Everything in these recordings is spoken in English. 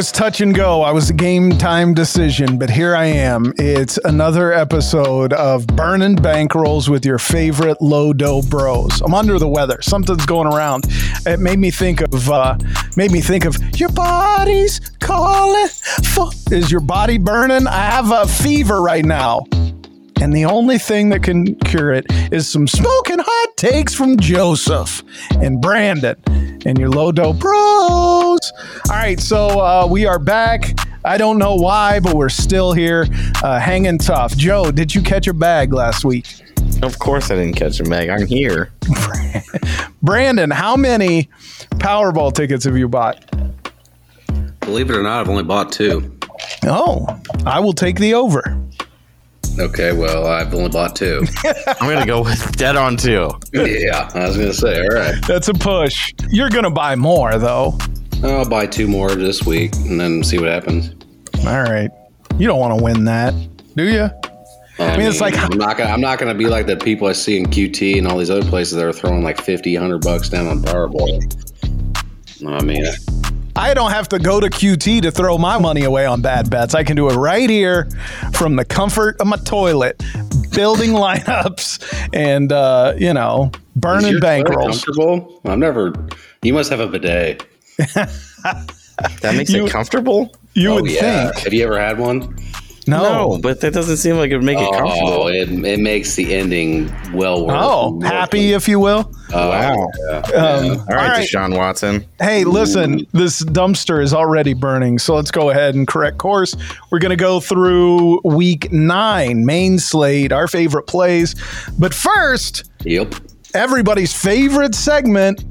was touch and go. I was a game time decision, but here I am. It's another episode of burning bankrolls with your favorite low dough bros. I'm under the weather. Something's going around. It made me think of uh, made me think of your body's calling. Is your body burning? I have a fever right now. And the only thing that can cure it is some smoking hot takes from Joseph and Brandon and your low dough bros. All right, so uh, we are back. I don't know why, but we're still here, uh, hanging tough. Joe, did you catch a bag last week? Of course, I didn't catch a bag. I'm here. Brandon, how many Powerball tickets have you bought? Believe it or not, I've only bought two. Oh, I will take the over. Okay, well, I've only bought two. I'm gonna go with dead on two. yeah, I was gonna say, all right, That's a push. You're going to buy more, though. I'll buy two more this week and then see what happens. All right. You don't want to win that, do you? I, mean, it's like- I'm not gonna, I'm not gonna be like the people I see in QT and all these other places that are throwing like 50, 100 bucks down on Powerball. I mean, I don't have to go to QT to throw my money away on bad bets. I can do it right here from the comfort of my toilet, building lineups and, uh, you know, burning bankrolls. Comfortable? I'm never. You must have a bidet. That makes You- it comfortable. You oh would yeah. think. Have you ever had one? No. but that doesn't seem like it would make it Oh, comfortable. it, it makes the ending well worth. Oh, more happy, if you will. Oh, Wow. yeah. Um, Yeah. All right, all right. Deshaun Watson. Hey, listen, this dumpster is already burning, so let's go ahead and correct course. We're going to go through week nine, main slate, our favorite plays. But first, Yep. everybody's favorite segment.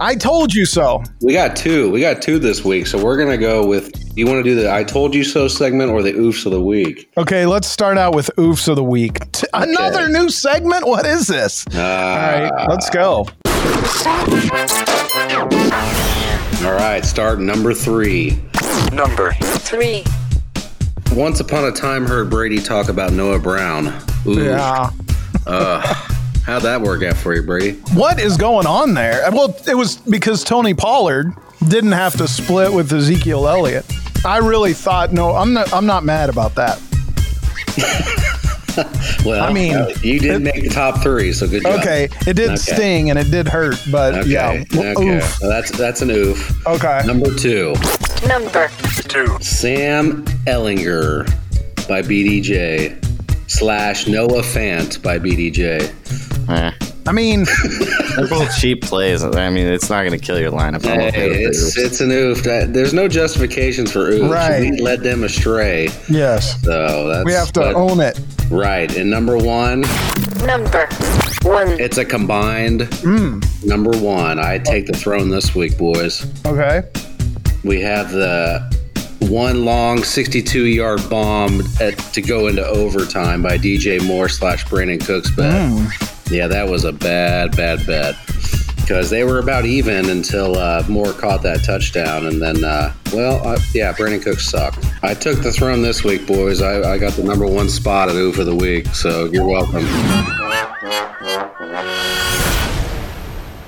I told you so. We got two. We got two this week, so we're gonna go with. You want to do the "I told you so" segment or the "Oofs of the week"? Okay, let's start out with oofs of the week. T- Another new segment? What is this? Uh, All right, let's go. All right, start number three. Number three. Once upon a time, heard Brady talk about Noah Brown. Ooh, Yeah. how'd that work out for you, Brady? What is going on there? Well, it was because Tony Pollard didn't have to split with Ezekiel Elliott. I really thought no, I'm not I'm not mad about that. Well, I mean, uh, you did make the top three, so good job. Okay, it did Okay. sting and it did hurt, but Okay. yeah. Okay. Oof. Well, that's that's an oof. Okay. Number two, Number two. Sam Ehlinger by BDJ slash Noah Fant by BDJ. Eh. I mean, They're both cheap plays. I mean, it's not going to kill your lineup. Hey, it's it's an oof. That- There's no justifications for oof. Right. We led them astray. yes. So that's We have to but- own it. right. And number one, Number one. it's a combined Hmm. number one. I take the throne this week, boys. Okay. We have the one long 62 yard bomb at, to go into overtime by DJ Moore slash Brandin Cooks bet. Hmm. Yeah, that was a bad, bad bet. Because they were about even until uh, Moore caught that touchdown. And then, uh, well, uh, yeah, Brandin Cooks sucked. I took the throne this week, boys. I, I got the number one spot at Oof of the Week. So you're welcome.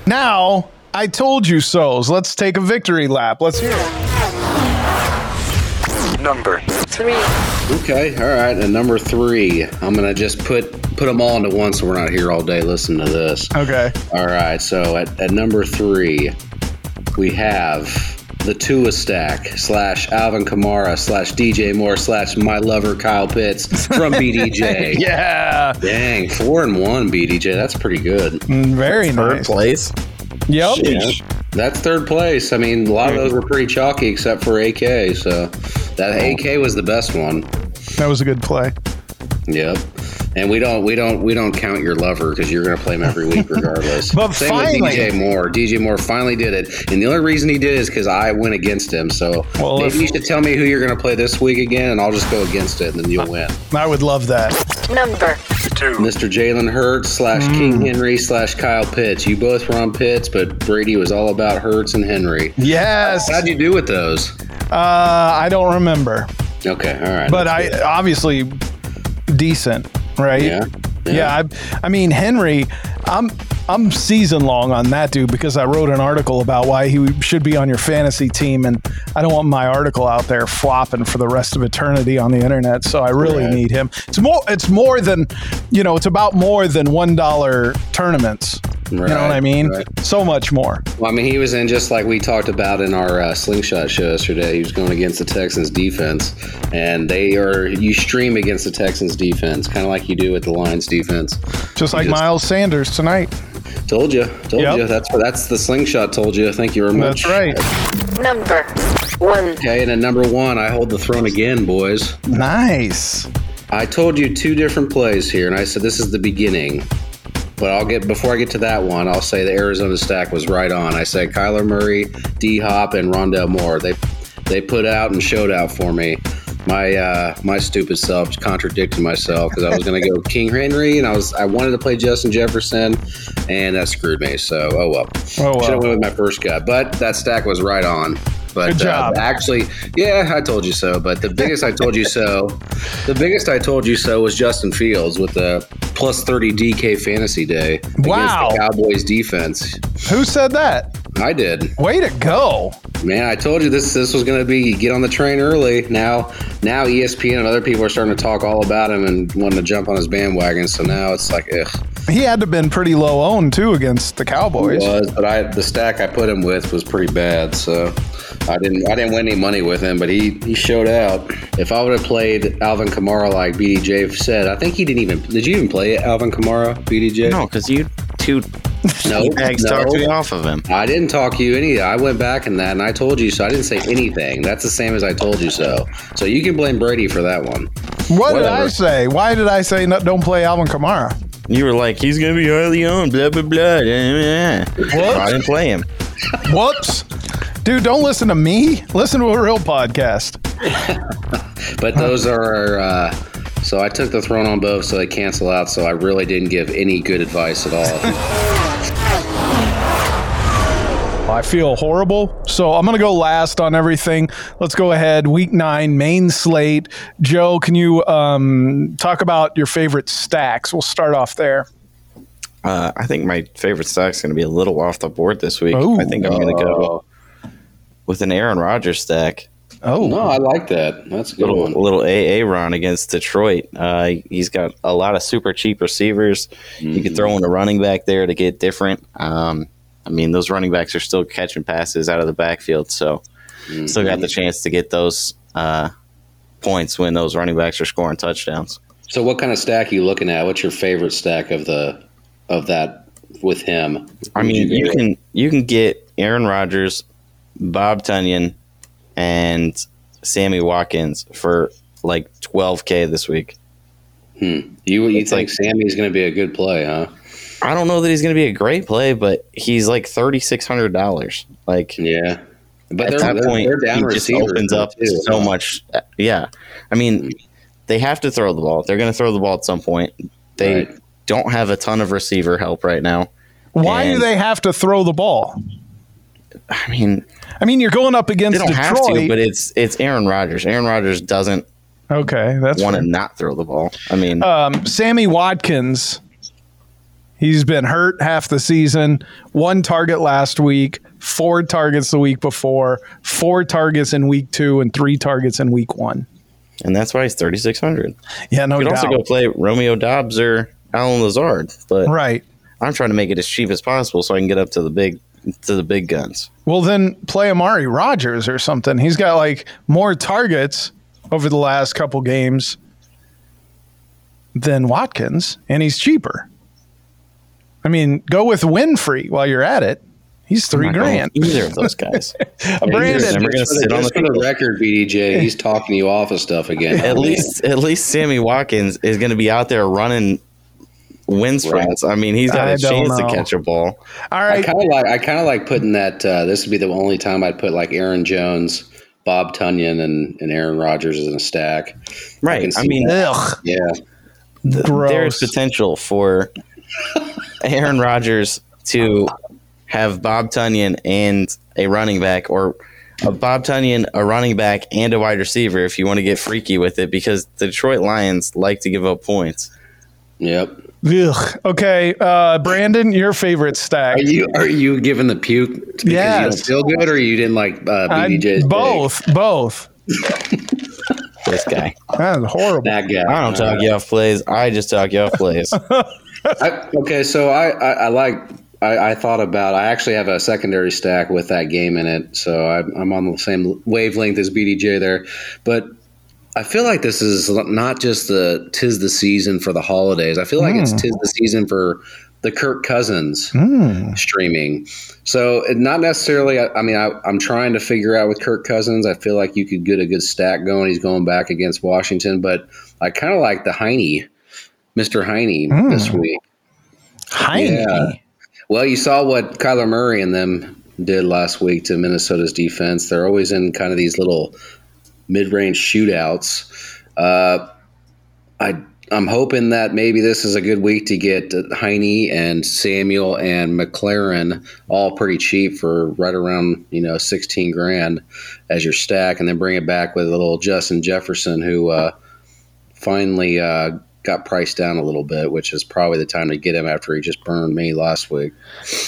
Now, I told you so's. Let's take a victory lap. Let's hear it. Number three. Okay, all right. And number three, I'm going to just put, put them all into one so we're not here all day listening to this. Okay. All right, so at, at number three, we have the Tua stack slash Alvin Kamara slash DJ Moore slash my lover Kyle Pitts from BDJ. Yeah. Dang, four and one BDJ. That's pretty good. Mm, Very Third nice. place. Yep. Yeah, that's third place. I mean, a lot of those were pretty chalky except for AK. So that AK was the best one. That was a good play. Yep. And we don't we don't we don't count your lover because you're going to play him every week regardless. But Same finally- with DJ Moore. DJ Moore finally did it, and the only reason he did is because I went against him. So Well, maybe if- you should tell me who you're going to play this week again, and I'll just go against it, and then you'll win. I would love that. Number two. Mr. Jalen Hurts slash Hmm. King Henry slash Kyle Pitts. You both were on Pitts, but Brady was all about Hurts and Henry. Yes. How'd you do with those? Uh, I don't remember, Okay, all right. but I obviously decent, right? good. yeah. Yeah, I, I mean Henry, I'm I'm season long on that dude because I wrote an article about why he should be on your fantasy team, and I don't want my article out there flopping for the rest of eternity on the internet. So I really Right. need him. It's more it's more than you know. It's about more than one dollar tournaments. You know what I mean? right. So much more. Well, I mean, he was in just like we talked about in our uh, slingshot show yesterday. He was going against the Texans defense, and they are you stream against the Texans defense, kind of like you do with the Lions defense. Just like just- Miles Sanders tonight. Told you, told Yep. you. That's that's the slingshot. Told you. Thank you very much. That's right. Number one. Okay, and at number one, I hold the throne again, boys. Nice. I told you two different plays here, and I said this is the beginning. But I'll get before I get to that one, I'll say the Arizona stack was right on. I said Kyler Murray, D Hop, and Rondale Moore. They they put out and showed out for me. My uh, my stupid self contradicted myself because I was going to go King Henry, and I was I wanted to play Justin Jefferson, and that screwed me. So oh well. Oh, Should have went with my first guy, but that stack was right on. But Good job. Uh, actually, yeah, I told you so. But the biggest I told you so, the biggest I told you so was Justin Fields with the plus thirty DK fantasy day Wow. against the Cowboys defense. Who said that? I did, Way to go. man. I told you this this was going to be get on the train early. Now, now ESPN and other people are starting to talk all about him and wanting to jump on his bandwagon. So now it's like, ugh. He had to have been pretty low owned too against the Cowboys. was, but I the stack I put him with was pretty bad, so I didn't I didn't win any money with him, but he he showed out. If I would have played Alvin Kamara like BDJ said, I think he didn't even did you even play Alvin Kamara BDJ? No, because you two no, bags no. talked me off of him. I didn't talk you any. I went back in that and I told you so. I didn't say anything. That's the same as I told you so. So you can blame Brady for that one. what did I say? Why did I say no, don't play Alvin Kamara? You were like, he's gonna be early on, blah blah blah. Yeah, yeah. I didn't play him. Whoops. Dude, don't listen to me. Listen to a real podcast. But those are. Uh, so I took the throne on both, so they cancel out. So I really didn't give any good advice at all. I feel horrible. So I'm going to go last on everything. Let's go ahead. Week nine, main slate. Joe, can you um, talk about your favorite stacks? We'll start off there. Uh, I think my favorite stack's gonna be a little off the board this week. Ooh. I think I'm gonna go with an Aaron Rodgers stack. Oh, No, I like that. That's a good little one. little AA run against Detroit. Uh, he's got a lot of super cheap receivers. You can throw in a running back there to get different. Um, I mean, those running backs are still catching passes out of the backfield, so still got the chance to get those uh, points when those running backs are scoring touchdowns. So, what kind of stack are you looking at? What's your favorite stack of the of that with him? I mean, you go with? can you can get Aaron Rodgers, Bob Tonyan, and Sammy Watkins for like 12k this week. Hmm. you you it's think like- Sammy's going to be a good play, huh? I don't know that he's going to be a great play, but he's like thirty six hundred dollars. Like Yeah, but at they're, that point, they're down he just receivers opens up too, so huh? much. Yeah, I mean, hmm. they have to throw the ball. They're going to throw the ball at some point. They Right. don't have a ton of receiver help right now. why do they have to throw the ball? I mean, I mean, you're going up they against don't have Detroit. to, but it's it's Aaron Rodgers. Aaron Rodgers doesn't okay, that's want to not throw the ball. I mean, um, Sammy Watkins. He's been hurt half the season. One target last week, four targets the week before, four targets in week two, and three targets in week one. and that's why he's thirty six hundred. Yeah, no You could doubt. also go play Romeo Doubs or Allen Lazard, but right. I'm trying to make it as cheap as possible so I can get up to the big to the big guns. Well, then play Amari Rodgers or something. He's got like more targets over the last couple games than Watkins, and he's cheaper. I mean, go with Winfrey while you're at it. He's 3 I'm grand. Either of those guys. A Brandon, Never for the- sit on the the record, BDJ, he's talking you off of stuff again. at least at least Sammy Watkins is going to be out there running wind sprints. I mean, he's got I a chance know. to catch a ball. All right. I kind of like I kind of like putting that. Uh, this would be the only time I'd put like Aaron Jones, Bob Tonyan, and, and Aaron Rodgers in a stack. Right. can I, mean, Ugh, Yeah, gross. there's potential for Aaron Rodgers to have Bob Tonyan and a running back, or a Bob Tonyan, a running back, and a wide receiver if you want to get freaky with it, because the Detroit Lions like to give up points. yep. Ugh. Okay, uh, Brandon, your favorite stack? Are you are you giving the puke because you don't feel good, or you didn't like uh, I- BDJ's? pick? both, both. This guy. That is horrible. That guy. I don't talk you off plays. I just talk you off plays. I, okay, so I, I, I like. I, I thought about. I actually have a secondary stack with that game in it, so I'm, I'm on the same wavelength as BDJ there. But I feel like this is not just the tis the season for the holidays. I feel like it's hmm. tis the season for the Kirk Cousins hmm. streaming. So not necessarily. I, I mean, I, I'm trying to figure out with Kirk Cousins. I feel like you could get a good stack going. He's going back against Washington, but I kind of like the Heine, Mr. Heine hmm. this week. Heine. Yeah. Well, you saw what Kyler Murray and them did last week to Minnesota's defense. They're always in kind of these little mid-range shootouts. Uh, I I'm hoping that maybe this is a good week to get Heine and Samuel and McLaurin all pretty cheap for right around you know 16 grand as your stack, and then bring it back with a little Justin Jefferson who uh, finally uh, got priced down a little bit, which is probably the time to get him after he just burned me last week.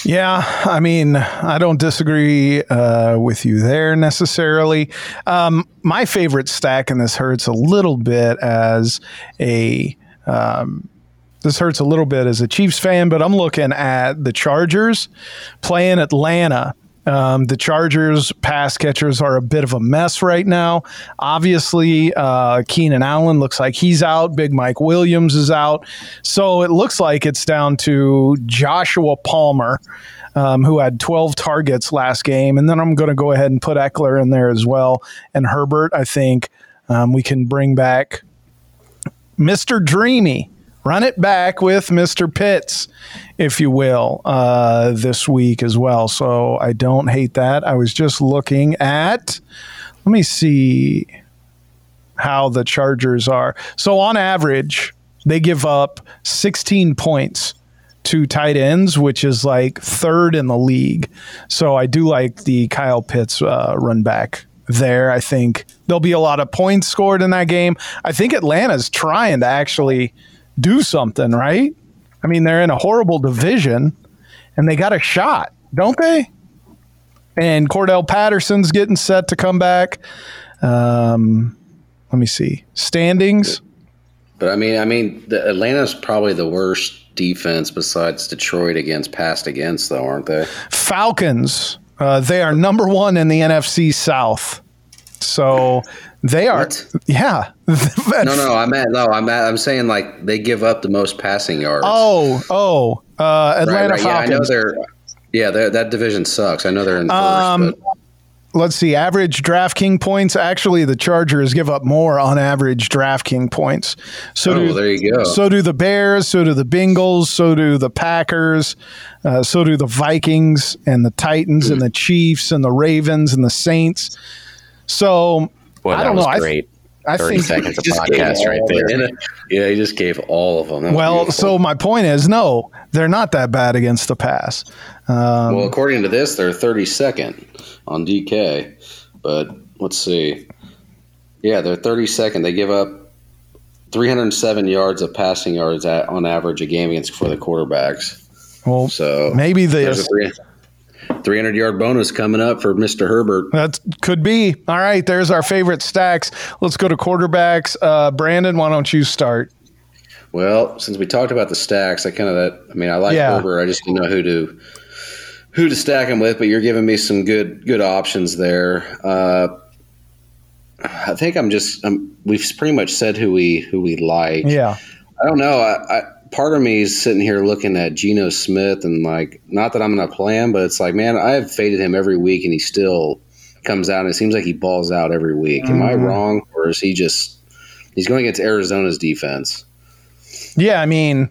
Yeah, I mean, I don't disagree uh, with you there necessarily. Um, my favorite stack, and this hurts a little bit as a. Um, this hurts a little bit as a Chiefs fan, but I'm looking at the Chargers playing Atlanta. Um, the Chargers pass catchers are a bit of a mess right now. Obviously, uh, Keenan Allen looks like he's out. Big Mike Williams is out. So it looks like it's down to Joshua Palmer, um, who had 12 targets last game. And then I'm going to go ahead and put Ekeler in there as well. And Herbert, I think um, we can bring back Mr. Dreamy. Run it back with Mr. Pitts, if you will, uh, this week as well. So I don't hate that. I was just looking at, let me see how the Chargers are. So on average, they give up 16 points to tight ends, which is like third in the league. So I do like the Kyle Pitts uh, run back there. I think there'll be a lot of points scored in that game. I think Atlanta's trying to actually do something, right? I mean, they're in a horrible division and they got a shot, don't they? And Cordell Patterson's getting set to come back. Um, let me see standings. But I mean, I mean, the, Atlanta's probably the worst defense besides Detroit against past against, though, aren't they? Falcons. Uh, they are number one in the NFC South. So they are, What? yeah. No, no, I'm at no, I'm at, I'm saying like they give up the most passing yards. Oh, oh, uh, Right, Atlanta right. Yeah, I know they're. Yeah, they're, that division sucks. I know they're in first, Um, but Let's see, average DraftKings points. Actually, the Chargers give up more on average DraftKings points. So oh, do, there you go. So do the Bears, so do the Bengals, so do the Packers, uh, so do the Vikings and the Titans and the Chiefs and the Ravens and the Saints. So Boy, I that don't was know. I- great. I 30 think seconds of podcast right there. Yeah, he just gave all of them. That well, so my point is no, they're not that bad against the pass. Um, well, according to this, they're 32nd on DK. But let's see. Yeah, they're 32nd. They give up 307 yards of passing yards at, on average a game against for the quarterbacks. well, So maybe the 300 yard bonus coming up for Mr. Herbert. that could be all right. There's our favorite stacks. Let's go to quarterbacks. Uh, Brandon, why don't you start? Well, since we talked about the stacks, I kind of that. I mean, I like Yeah. Herbert. I just didn't know who to who to stack him with. But you're giving me some good good options there. Uh, I think I'm just. I'm, we've pretty much said who we who we like. Yeah, I don't know. I, I part of me is sitting here looking at Geno Smith and like, not that I'm going to play him, but it's like, man, I have faded him every week, and he still comes out. and It seems like he balls out every week. Am I Mhm. wrong, or is he just? He's going against Arizona's defense. yeah. I mean,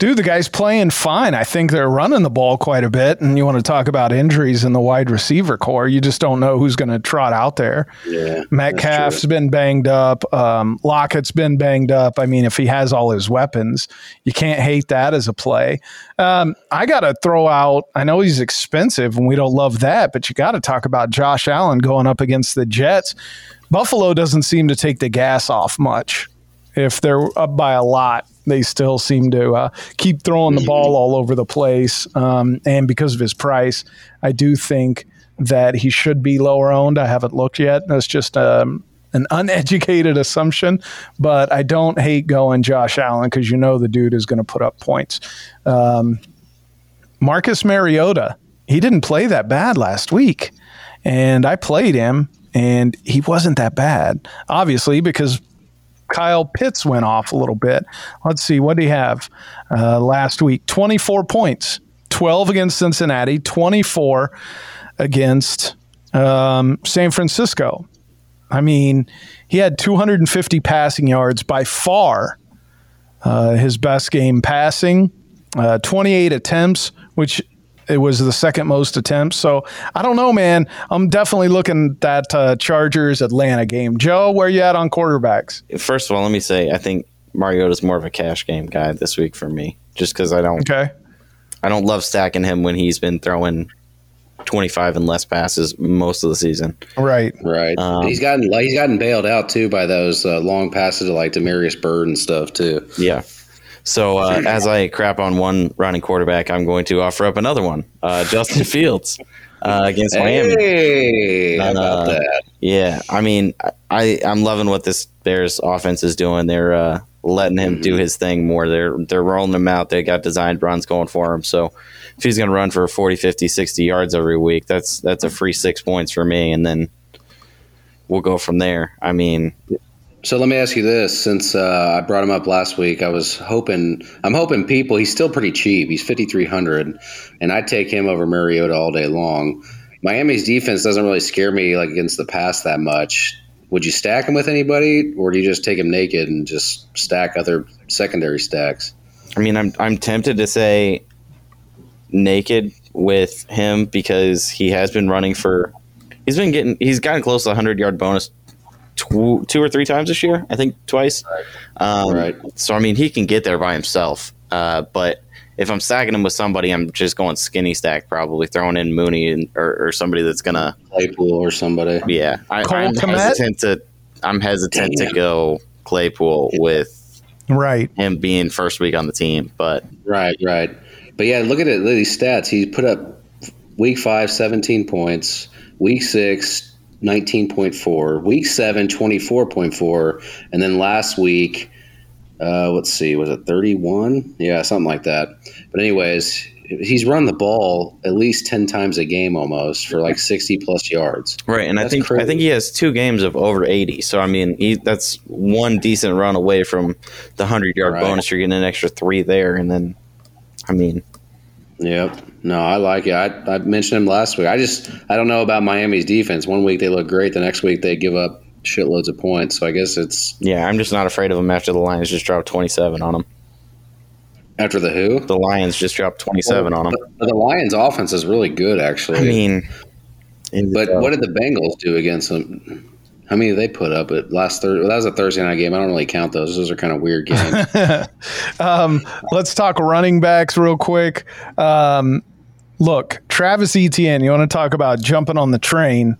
dude, the guy's playing fine. I think they're running the ball quite a bit. And you want to talk about injuries in the wide receiver corps? You just don't know who's going to trot out there. Yeah, Metcalf's been banged up. Um, Lockett's been banged up. I mean, if he has all his weapons, you can't hate that as a play. Um, I got to throw out, I know he's expensive and we don't love that, but you got to talk about Josh Allen going up against the Jets. Buffalo doesn't seem to take the gas off much if they're up by a lot. They still seem to uh, keep throwing the ball all over the place. Um, and because of his price, I do think that he should be lower owned. I haven't looked yet. That's just um, an uneducated assumption, but I don't hate going Josh Allen because you know the dude is going to put up points. Um, Marcus Mariota, he didn't play that bad last week, and I played him, and he wasn't that bad, obviously, because Kyle Pitts went off a little bit. Let's see, what did he have uh, last week? 24 points, 12 against Cincinnati, 24 against um, San Francisco. I mean, he had 250 passing yards by far. Uh, his best game passing, uh, 28 attempts, which it was the second most attempts. So I don't know, man. I'm definitely looking at that uh, Chargers Atlanta game. Joe, where you at on quarterbacks? First of all, let me say I think Mariota's more of a cash game guy this week for me, just because I don't Okay. I don't love stacking him when he's been throwing 25 and less passes most of the season. Right. Right. Um, he's gotten he's gotten bailed out too by those uh, long passes to like Damiere Byrd and stuff too. Yeah. So uh, as I crap on one running quarterback, I'm going to offer up another one, uh, Justin Fields uh, against Miami. Hey, And, about uh, that? Yeah, I mean, I I'm loving what this Bears offense is doing. They're uh, letting him do his thing more. They're they're rolling him out. They got designed runs going for him. So if he's going to run for 40, 50, 60 yards every week, that's that's a free six points for me, and then we'll go from there. I mean, So let me ask you this: since uh, I brought him up last week, I was hoping I'm hoping people. He's still pretty cheap. He's 5300, and I'd take him over Mariota all day long. Miami's defense doesn't really scare me like against the pass that much. Would you stack him with anybody, or do you just take him naked and just stack other secondary stacks? I mean, I'm I'm tempted to say naked with him because he has been running for. He's been getting. He's gotten close to a hundred yard bonus two, two or three times this year. I think twice. Um, Right. So I mean, he can get there by himself. Uh, but if I'm stacking him with somebody, I'm just going skinny stack, probably throwing in Mooney and, or, or somebody that's gonna. Claypool or somebody. Yeah, I, I'm, hesitant to. I'm hesitant to go Claypool with Right. him being first week on the team, but Right, right. But yeah, look at it. Look at these stats. He put up week five, 17 points. Week six, 19.4. Week seven, 24.4. And then last week, uh, let's see, was it 31? Yeah, something like that. But, anyways, he's run the ball at least 10 times a game almost for like 60 plus yards. Right, and I think crazy. I think he has two games of over eighty. So I mean, he that's one decent run away from the hundred yard Right. bonus. You're getting an extra three there, and then, I mean, Yep. No, I like it. I, I mentioned him last week. I just I don't know about Miami's defense. One week they look great, the next week they give up shitloads of points. So I guess it's yeah, I'm just not afraid of them after the Lions just dropped twenty seven on them. after the who. The Lions just dropped twenty seven on them. But the Lions' offense is really good, actually. I mean, but uh, what did the Bengals do against them? How many did they put up at last Thursday? Well, That was a Thursday night game. I don't really count those. Those are kind of weird games. um, let's talk running backs real quick. Um, look, Travis Etienne, you want to talk about jumping on the train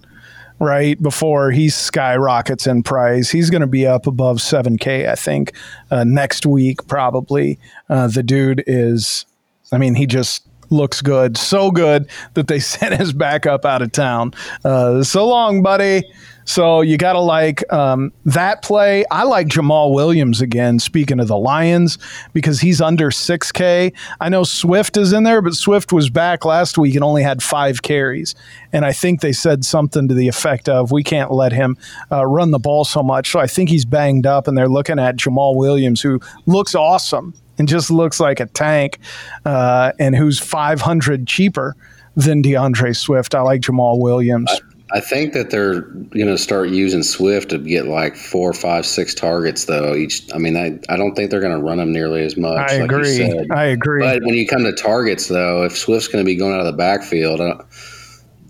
right before he skyrockets in price. He's going to be up above 7K, I think, uh, next week, probably. Uh, the dude is, I mean, he just looks good. So good that they sent his backup out of town. Uh, so long, buddy. So you got to like um, that play. I like Jamaal Williams again, speaking of the Lions, because he's under 6K. I know Swift is in there, but Swift was back last week and only had five carries. And I think they said something to the effect of, we can't let him uh, run the ball so much. So I think he's banged up, and they're looking at Jamaal Williams, who looks awesome and just looks like a tank, uh, and who's 500 cheaper than D'Andre Swift. I like Jamaal Williams. I think that they're going to start using Swift to get like four, five, six targets, though. Each, I mean, I, I don't think they're going to run them nearly as much. I like agree. I agree. But when you come to targets, though, if Swift's going to be going out of the backfield, I don't,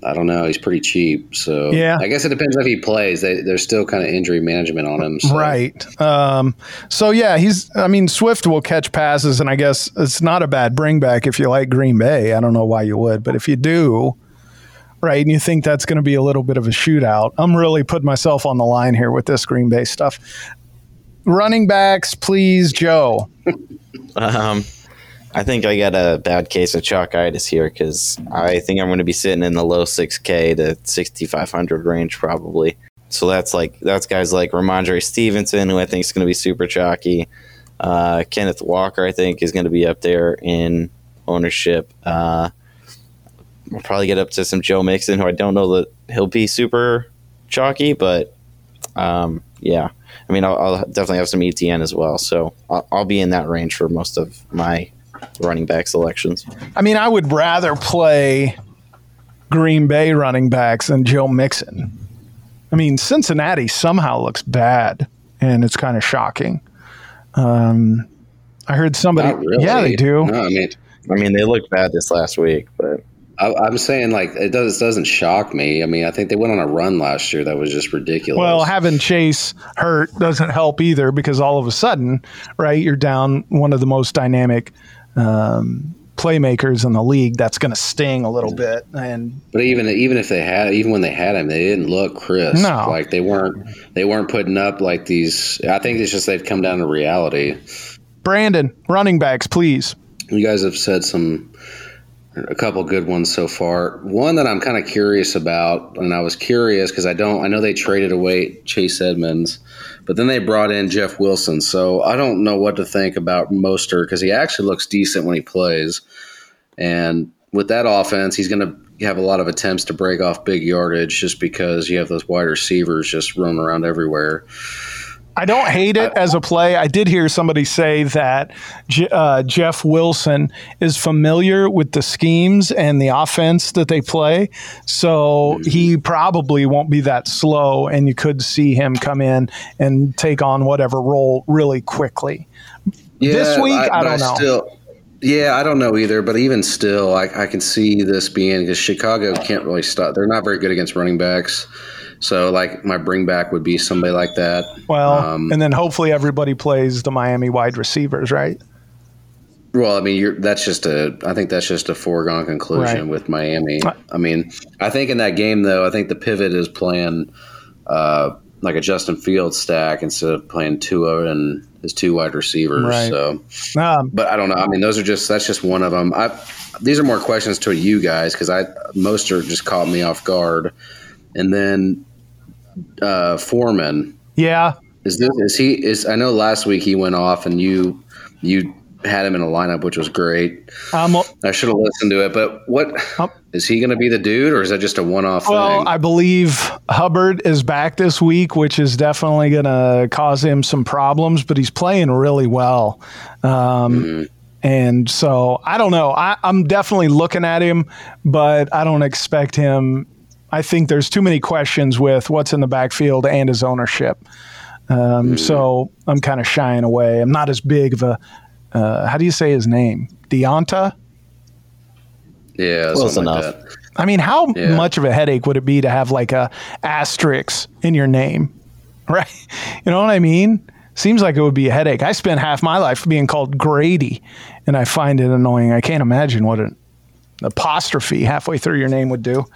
I don't know. He's pretty cheap, so Yeah. I guess it depends if he plays. They, there's still kind of injury management on him. So. Right. Um, so yeah, he's. I mean, Swift will catch passes, and I guess it's not a bad bring back if you like Green Bay. I don't know why you would, but if you do, right, and you think that's going to be a little bit of a shootout, I'm really putting myself on the line here with this Green Bay stuff. Running backs, please, Joe. Um, I think I got a bad case of chalkitis here because I think I'm going to be sitting in the low 6K to 6,500 range probably. So that's like that's guys like Rhamondre Stevenson, who I think is going to be super chalky. Uh, Kenneth Walker, I think, is going to be up there in ownership. Uh, I'll probably get up to some Joe Mixon, who I don't know that he'll be super chalky, but um, yeah. I mean, I'll, I'll, definitely have some ETN as well. So I'll, I'll be in that range for most of my running back selections. I mean, I would rather play Green Bay running backs than Joe Mixon. I mean, Cincinnati somehow looks bad, and it's kind of shocking. Um, I heard somebody. Really. Yeah, they do. No, I mean, I mean, they looked bad this last week, but I, I'm saying like it does doesn't shock me. I mean, I think they went on a run last year that was just ridiculous. Well, having Chase hurt doesn't help either because all of a sudden, right, you're down one of the most dynamic um, playmakers in the league. That's going to sting a little bit. And But even even if they had even when they had him, they didn't look crisp. No. like they weren't they weren't putting up like these. I think it's just they've come down to reality. Brandon, running backs, please. You guys have said some a couple good ones so far. One that I'm kind of curious about, and I was curious because I don't I know they traded away Chase Edmonds, but then they brought in Jeff Wilson. So I don't know what to think about Mostert because he actually looks decent when he plays, and with that offense, he's going to have a lot of attempts to break off big yardage just because you have those wide receivers just roaming around everywhere. I don't hate it as a play. I did hear somebody say that J- uh, Jeff Wilson is familiar with the schemes and the offense that they play. So he probably won't be that slow, and you could see him come in and take on whatever role really quickly. This week, I but don't know. Still, yeah, I don't know either. But even still, I, I can see this being because Chicago can't really stop. They're not very good against running backs. So, like, my bring back would be somebody like that. Well, Um, and then hopefully everybody plays the Miami wide receivers, right? Well, I mean, you're, that's just a. I think that's just a foregone conclusion Right. with Miami. I mean, I think in that game though, I think the pivot is playing uh, like a Justin Fields stack instead of playing Tua and his two wide receivers. Right. So, Um, but I don't know. I mean, those are just that's just one of them. I these are more questions to you guys because I most are just caught me off guard, and then uh, Foreman yeah, is this is he is I know last week he went off and you you had him in a lineup which was great. um, I should have listened to it, but what Um, is he going to be the dude or is that just a one-off Well, thing? I believe Hubbard is back this week, which is definitely going to cause him some problems, but he's playing really well. Um, And so I don't know. I, I'm definitely looking at him, but I don't expect him. I think there's too many questions with what's in the backfield and his ownership. Um, So I'm kind of shying away. I'm not as big of a, uh, how do you say his name? D'Onta? yeah, Close something like enough. that. I mean, how Yeah. much of a headache would it be to have like a asterisk in your name? Right? You know what I mean? Seems like it would be a headache. I spent half my life being called Grady, and I find it annoying. I can't imagine what an apostrophe halfway through your name would do.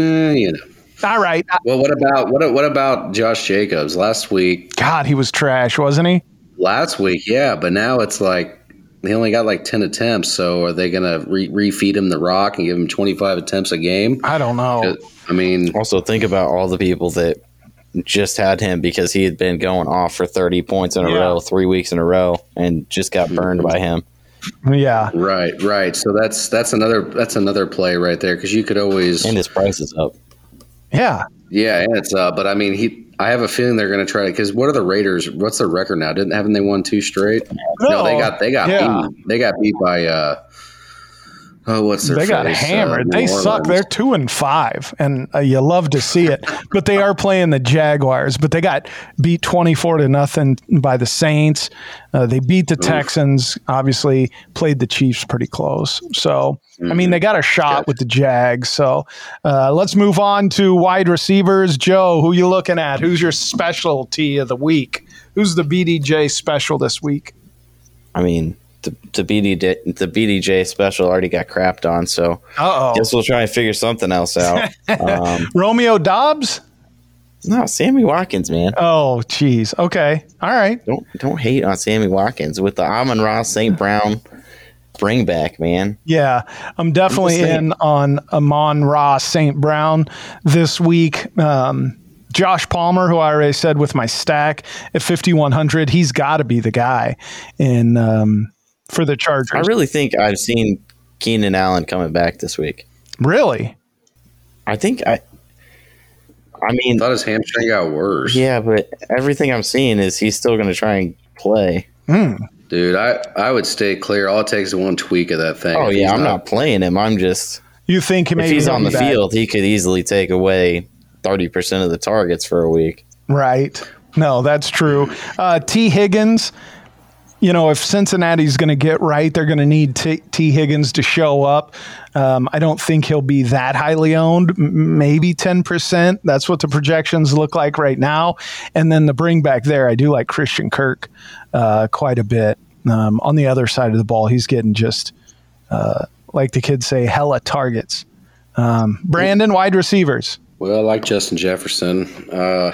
Eh, you know. All right. Well, what about what what about Josh Jacobs last week? God, he was trash, wasn't he? Last week, yeah, but now it's like he only got like 10 attempts, so are they going to re- refeed him the rock and give him 25 attempts a game? I don't know. I mean, also think about all the people that just had him because he had been going off for 30 points in a Yeah. row, three weeks in a row, and just got burned by him. Yeah. right, right. So that's that's another that's another play right there because you could always And his price is up. Yeah. Yeah, and it's uh, but I mean, he. I have a feeling they're going to try to because what are the Raiders? What's their record now? Didn't haven't they won two straight? No, they got they got Yeah. beat. They got beat by uh. Oh, what's their They got face? Uh, hammered. New they suck. They're two and five, and uh, you love to see it. but they are playing the Jaguars. But they got beat twenty four to nothing by the Saints. Uh, they beat the Texans. Obviously, played the Chiefs pretty close. So I mean, they got a shot with the Jags. So uh, let's move on to wide receivers. Joe, who you looking at? Who's your specialty of the week? Who's the BDJ special this week? I mean, the, the BDJ the BDJ special already got crapped on, so Uh oh, guess we'll try and figure something else out. um, Romeo Doubs. No, Sammy Watkins, man. Oh, geez. Okay. All right. Don't don't hate on Sammy Watkins with the Amon-Ra St. Brown bring back, man. Yeah, I'm definitely I'm in on Amon-Ra St. Brown this week. Um, Josh Palmer, who I already said with my stack at 5100, he's got to be the guy in um, for the Chargers. I really think I've seen Keenan Allen coming back this week. really? I think I. I mean, I thought his hamstring got worse. yeah, but everything I'm seeing is he's still going to try and play. Hmm. Dude, I, I would stay clear. All it takes is one tweak of that thing. Oh yeah, I'm not playing him. I'm just You think maybe if he's on the back? field, he could easily take away thirty percent of the targets for a week. Right. No, that's true. Uh, Tee Higgins, you know, if Cincinnati's going to get right, they're going to need T-, Tee Higgins to show up. Um, I don't think he'll be that highly owned, m- maybe 10%. That's what the projections look like right now. And then the bring back there, I do like Christian Kirk uh, quite a bit. Um, on the other side of the ball, he's getting just, uh, like the kids say, hella targets. Um, Brandon, wide receivers. Well, I like Justin Jefferson, uh,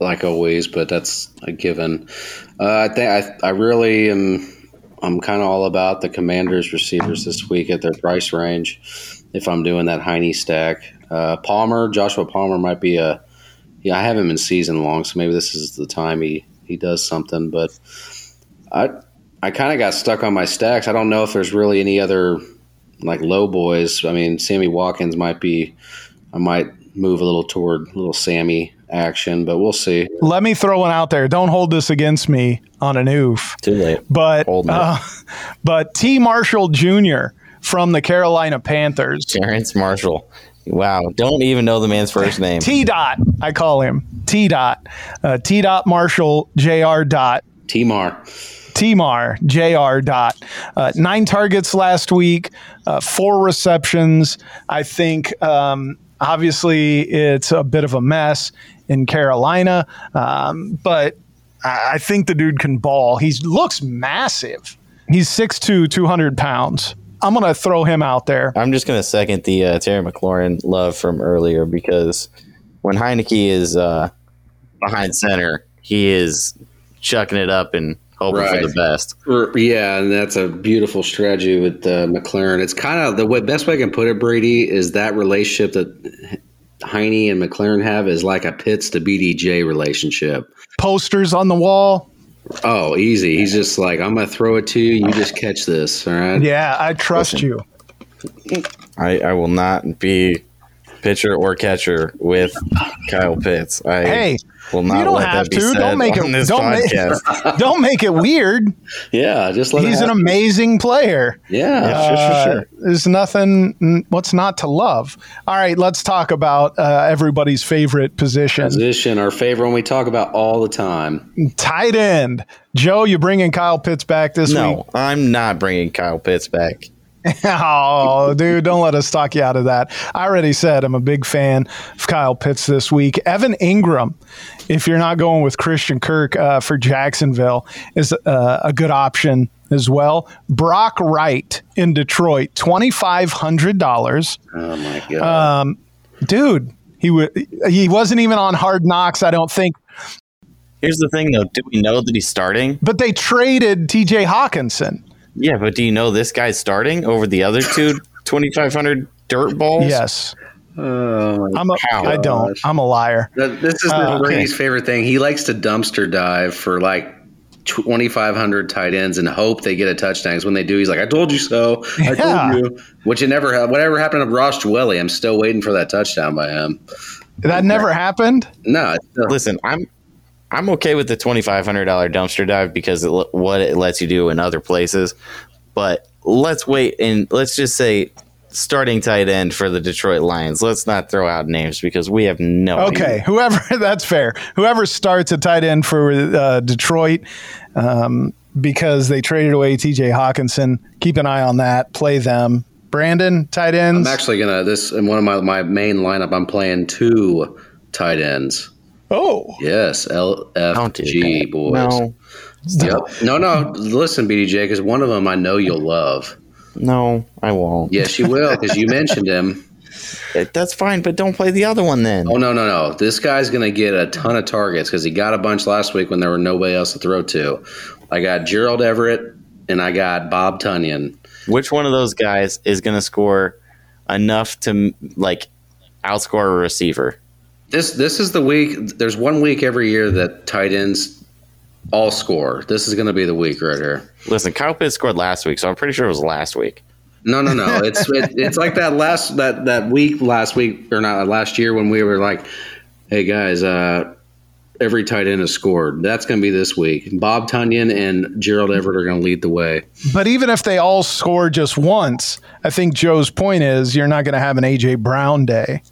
like always, but that's a given. Uh, I think I, I really am. I'm kind of all about the Commanders receivers this week at their price range. If I'm doing that Heine stack, uh, Palmer, Joshua Palmer might be a. Yeah, I haven't been season long, so maybe this is the time he he does something. But I I kind of got stuck on my stacks. I don't know if there's really any other like low boys. I mean, Sammy Watkins might be. I might move a little toward little Sammy action, but we'll see. Let me throw one out there. Don't hold this against me on an oof. Too late. But uh, but T. Marshall Jr. from the Carolina Panthers. Terrence Marshall. Wow, don't even know the man's first name. T. Dot, I call him T. Dot. Uh, T. Dot Marshall Jr. Dot. Timar. Timar Jr. Dot. Uh, nine targets last week, uh, four receptions. I think um, obviously it's a bit of a mess in Carolina, um, but I I think the dude can ball. He looks massive. He's 6'2, 200 pounds. I'm going to throw him out there. I'm just going to second the uh, Terry McLaurin love from earlier because when Heinicke is uh, behind center, he is chucking it up and hoping Right. for the best. Yeah, and that's a beautiful strategy with uh, McLaurin. It's kind of the way, best way I can put it, Brady, is that relationship that Heine and McLaurin have is like a Pitts to BDJ relationship. Posters on the wall. Oh, easy. He's just like, I'm going to throw it to you. You just catch this. All right. Yeah, I trust Listen. you. I, I will not be pitcher or catcher with Kyle Pitts. I Hey, will you don't have to. Don't make it- don't make- Don't make it weird. Yeah, just let He's an amazing player. Yeah. Yeah, sure, sure, Uh, sure. There's nothing. What's not to love? All right, let's talk about uh, everybody's favorite position, Position, our favorite one we talk about all the time. tight end. Joe, you bringing Kyle Pitts back this week? No, I'm not bringing Kyle Pitts back. oh, dude, don't let us talk you out of that. I already said I'm a big fan of Kyle Pitts this week. Evan Engram, if you're not going with Christian Kirk uh, for Jacksonville, is uh, a good option as well. Brock Wright in Detroit, twenty five hundred dollars. Oh, my God. Um, dude, he w- he wasn't even on Hard Knocks, I don't think. Here's the thing, though. Do we know that he's starting? But they traded T.J. Hockenson. Yeah, but do you know this guy's starting over the other two 2,500 dirt balls? Yes, oh, I'm a. How? I don't. I'm a liar. This is Uh, the Brady's favorite thing. He likes to dumpster dive for like 2,500 tight ends and hope they get a touchdown. 'Cause when they do, he's like, I told you so. I Yeah. told you. Which it never, ha- whatever happened to Ross Dwelley, I'm still waiting for that touchdown by him. That never happened. No, Listen, I'm I'm okay with the $2,500 dumpster dive because it, what it lets you do in other places. But let's wait and let's just say starting tight end for the Detroit Lions. Let's not throw out names because we have no Okay, idea. whoever that's fair. Whoever starts a tight end for uh, Detroit, um, because they traded away T.J. Hockenson. Keep an eye on that. Play them. Brandon, tight ends. I'm actually going to, this in one of my, my main lineup, I'm playing two tight ends. Oh, Yes, Don't do LFG, boys. No, Yep. No, no, listen, BDJ, because one of them I know you'll love. no, I won't. Yes, you will, because you mentioned him. That's fine, but don't play the other one then. Oh no no no! This guy's gonna get a ton of targets because he got a bunch last week when there were nobody else to throw to. I got Gerald Everett and I got Bob Tonyan. Which one of those guys is going to score enough to like outscore a receiver? This this is the week. There's one week every year that tight ends all score. This is going to be the week right here. Listen, Kyle Pitts scored last week, so I'm pretty sure it was last week. No, no, no. It's it, it's like that last that that week last week or not last year when we were like, "Hey guys, uh, every tight end has scored." That's going to be this week. Bob Tonyan and Gerald Everett are going to lead the way. But even if they all score just once, I think Joe's point is you're not going to have an AJ Brown day.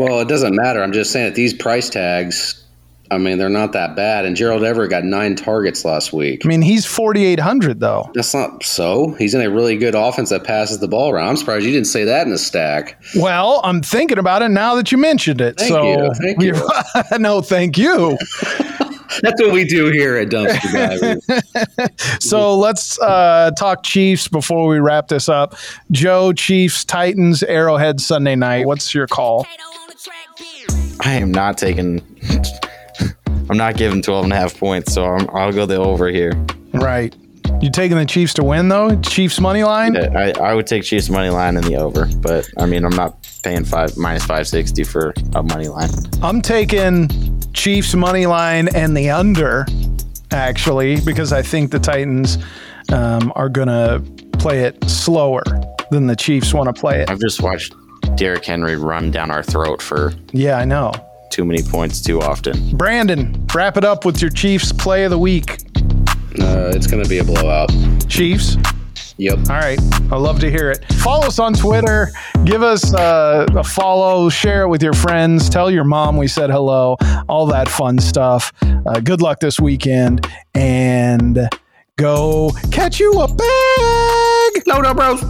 Well, it doesn't matter. I'm just saying that these price tags, I mean they're not that bad. And Gerald Everett got nine targets last week. I mean, he's 4,800 though. That's not so. He's in a really good offense that passes the ball around. I'm surprised you didn't say that in the stack. Well, I'm thinking about it now that you mentioned it. Thank so, you. Thank you. no, thank you. That's what we do here at Dumpster Divers. So let's uh, talk Chiefs before we wrap this up. Joe, Chiefs, Titans, Arrowhead Sunday night. What's your call? I am not taking. I'm not giving 12 and a half points, so I'm, I'll go the over here. Right. You taking the Chiefs to win though? Chiefs money line? I, I would take Chiefs money line in the over, but I mean I'm not paying five minus 560 for a money line. I'm taking Chiefs money line and the under, actually, because I think the Titans um, are going to play it slower than the Chiefs want to play it. I've just watched Derrick Henry run down our throat for Yeah, I know. too many points too often. Brandon, wrap it up with your Chiefs play of the week. uh, it's going to be a blowout. Chiefs. Yep. All right. I love to hear it. Follow us on Twitter. Give us uh, a follow. Share it with your friends. Tell your mom we said hello. All that fun stuff. Uh, good luck this weekend. And go catch you a bag. No, no, bros.